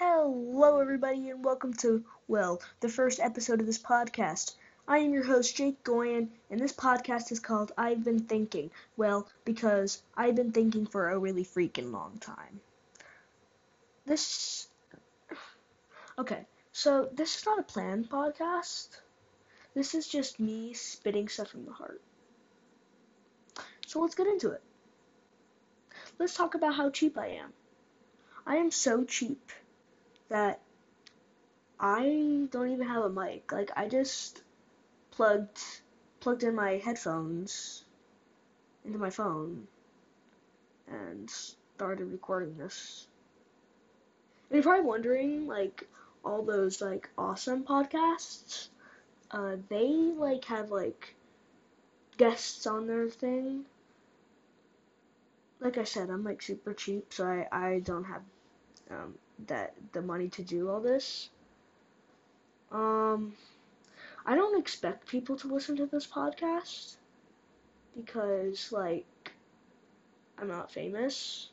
Hello, everybody, and welcome to, well, the first episode of this podcast. I am your host, Jake Goyan, and this podcast is called I've Been Thinking. Well, because I've been thinking for a really freaking long time. This. Okay, so this is not a planned podcast. This is just me spitting stuff from the heart. So let's get into it. Let's talk about how cheap I am. I am so cheap that I don't even have a mic. Like I just plugged plugged in my headphones into my phone and started recording this. And you're probably wondering, like, all those like awesome podcasts, uh, they like have like guests on their thing. Like I said, I'm like super cheap, so I, I don't have um, that the money to do all this. Um, I don't expect people to listen to this podcast because like I'm not famous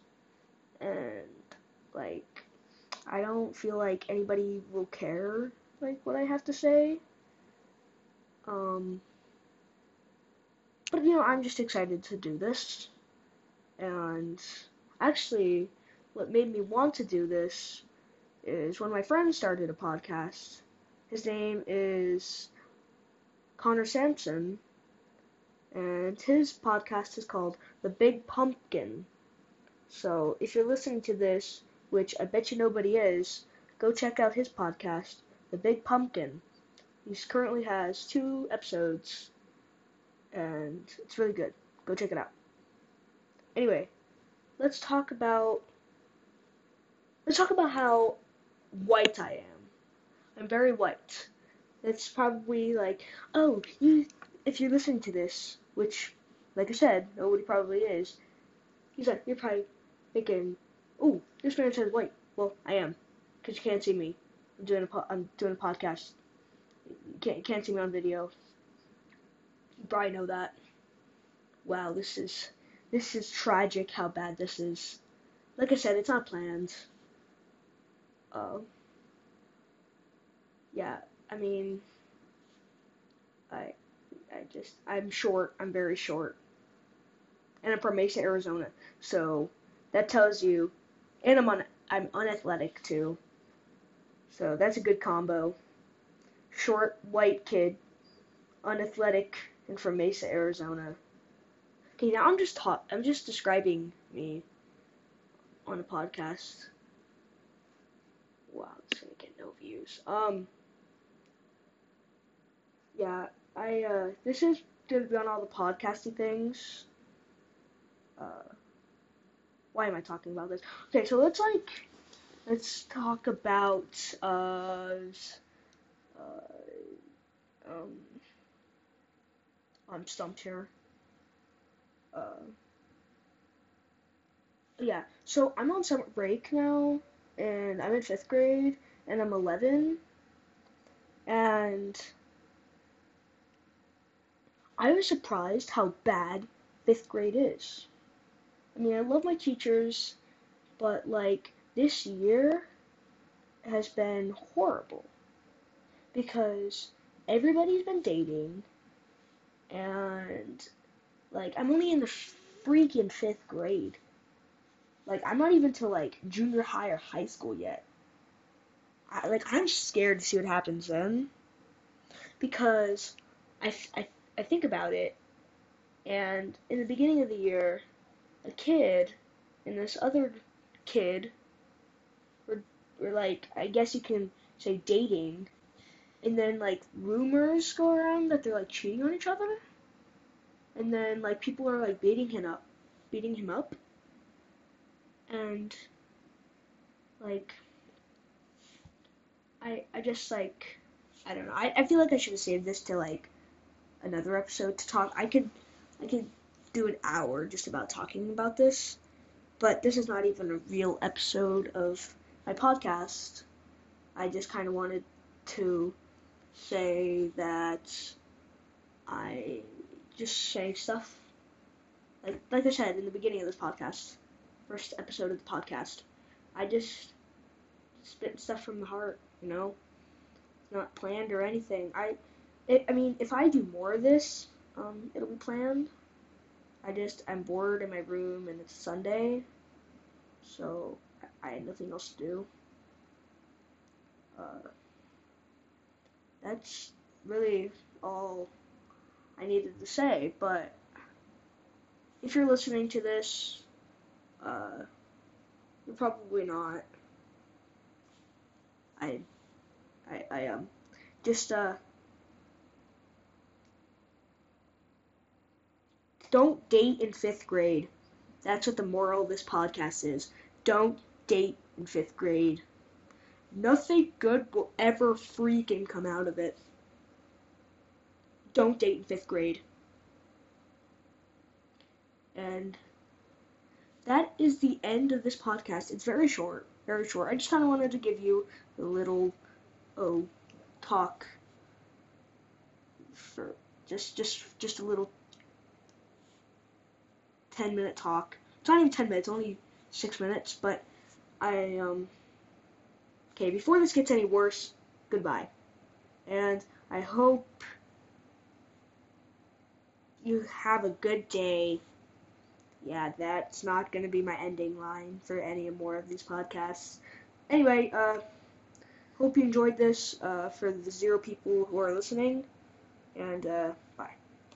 and like I don't feel like anybody will care like what I have to say. Um but you know, I'm just excited to do this. And actually what made me want to do this is when my friend started a podcast. His name is Connor Sampson, and his podcast is called The Big Pumpkin. So if you're listening to this, which I bet you nobody is, go check out his podcast, The Big Pumpkin. He currently has two episodes, and it's really good. Go check it out. Anyway, let's talk about Let's talk about how white I am. I'm very white. It's probably like, oh, you, if you're listening to this, which, like I said, nobody probably is, he's like, you're probably thinking, oh, this man says white. Well, I am, because you can't see me. I'm doing a, po- I'm doing a podcast. You can't, can't see me on video. You probably know that. Wow, this is, this is tragic how bad this is. Like I said, it's not planned. Uh, yeah, I mean, I, I just, I'm short. I'm very short, and I'm from Mesa, Arizona. So that tells you, and I'm on, I'm unathletic too. So that's a good combo. Short white kid, unathletic, and from Mesa, Arizona. Okay, now I'm just ta- I'm just describing me on a podcast. Wow, it's gonna get no views. Um, yeah, I, uh, this is gonna be on all the podcasty things. Uh, why am I talking about this? Okay, so let's, like, let's talk about, uh, uh, um, I'm stumped here. Uh, yeah, so I'm on summer break now and I'm in fifth grade, and I'm 11, and I was surprised how bad fifth grade is. I mean, I love my teachers, but like this year has been horrible because everybody's been dating, and like I'm only in the freaking fifth grade. Like I'm not even to like junior high or high school yet. I, like I'm scared to see what happens then, because I, I, I think about it, and in the beginning of the year, a kid and this other kid were, were like I guess you can say dating, and then like rumors go around that they're like cheating on each other, and then like people are like beating him up, beating him up and like I I just like I don't know. I, I feel like I should have saved this to like another episode to talk. I could I could do an hour just about talking about this, but this is not even a real episode of my podcast. I just kind of wanted to say that I just say stuff like like I said in the beginning of this podcast first episode of the podcast. I just spit stuff from the heart, you know? It's not planned or anything. I, it, I mean, if I do more of this, um, it'll be planned. I just, I'm bored in my room and it's Sunday, so I, I had nothing else to do. Uh, that's really all I needed to say, but if you're listening to this, uh, you're probably not. I, I, I um, just uh, don't date in fifth grade. That's what the moral of this podcast is. Don't date in fifth grade. Nothing good will ever freaking come out of it. Don't date in fifth grade. And that is the end of this podcast. It's very short, very short. I just kind of wanted to give you a little, oh, talk for just, just, just a little 10 minute talk. It's not even 10 minutes, only 6 minutes, but I, um, okay, before this gets any worse, goodbye. And I hope you have a good day yeah, that's not going to be my ending line for any more of these podcasts. Anyway, uh, hope you enjoyed this uh, for the zero people who are listening. And, uh,